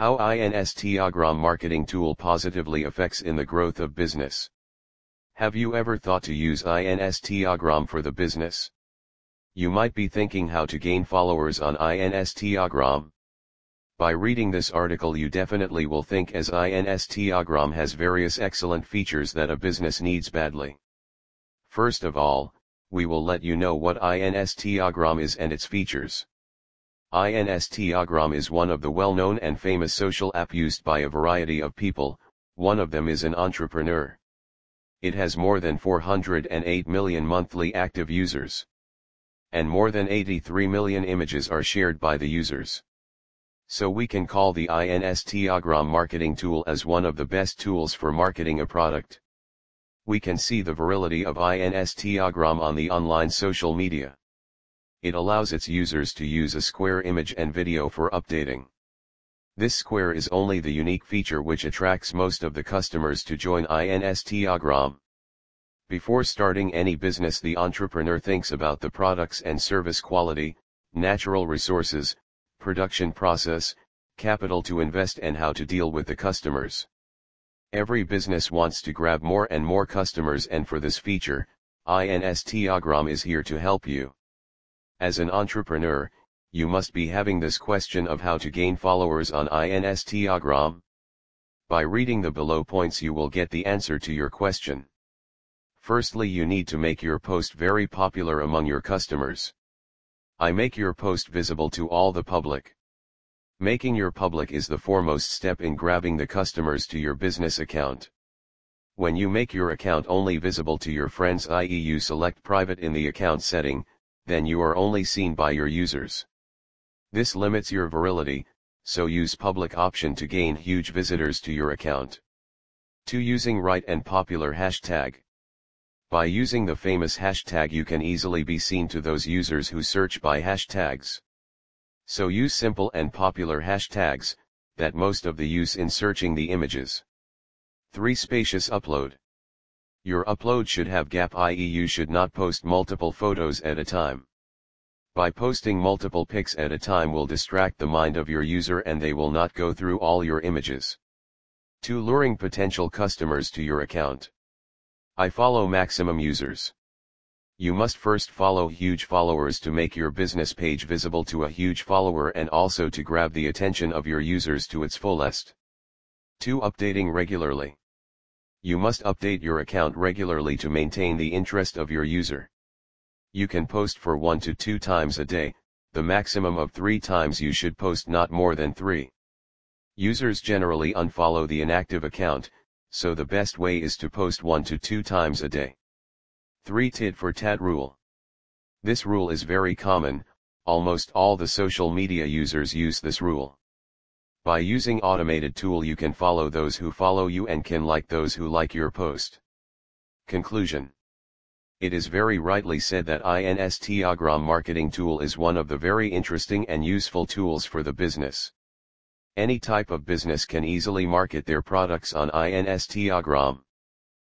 How Instagram marketing tool positively affects in the growth of business. Have you ever thought to use Instagram for the business? You might be thinking how to gain followers on Instagram. By reading this article you definitely will think as Instagram has various excellent features that a business needs badly. First of all, we will let you know what Instagram is and its features. Instagram is one of the well-known and famous social app used by a variety of people, one of them is an entrepreneur. It has more than 408 million monthly active users. And more than 83 million images are shared by the users. So we can call the Instagram marketing tool as one of the best tools for marketing a product. We can see the virility of Instagram on the online social media it allows its users to use a square image and video for updating. This square is only the unique feature which attracts most of the customers to join Instagram. Before starting any business the entrepreneur thinks about the products and service quality, natural resources, production process, capital to invest and how to deal with the customers. Every business wants to grab more and more customers and for this feature, Instagram is here to help you. As an entrepreneur, you must be having this question of how to gain followers on Instagram. By reading the below points you will get the answer to your question. Firstly you need to make your post very popular among your customers. I make your post visible to all the public. Making your public is the foremost step in grabbing the customers to your business account. When you make your account only visible to your friends i.e. you select private in the account setting, then you are only seen by your users. This limits your virility, so use public option to gain huge visitors to your account. 2. Using right and popular hashtag. By using the famous hashtag you can easily be seen to those users who search by hashtags. So use simple and popular hashtags, that most of the use in searching the images. 3. Spacious upload. Your upload should have gap i.e. you should not post multiple photos at a time. By posting multiple pics at a time will distract the mind of your user and they will not go through all your images. 2. Luring potential customers to your account. I follow maximum users. You must first follow huge followers to make your business page visible to a huge follower and also to grab the attention of your users to its fullest. 2. Updating regularly. You must update your account regularly to maintain the interest of your user. You can post for 1 to 2 times a day, the maximum of 3 times you should post not more than 3. Users generally unfollow the inactive account, so the best way is to post 1 to 2 times a day. 3 Tit for tat rule. This rule is very common, almost all the social media users use this rule. By using automated tool you can follow those who follow you and can like those who like your post. Conclusion. It is very rightly said that Instagram marketing tool is one of the very interesting and useful tools for the business. Any type of business can easily market their products on Instagram.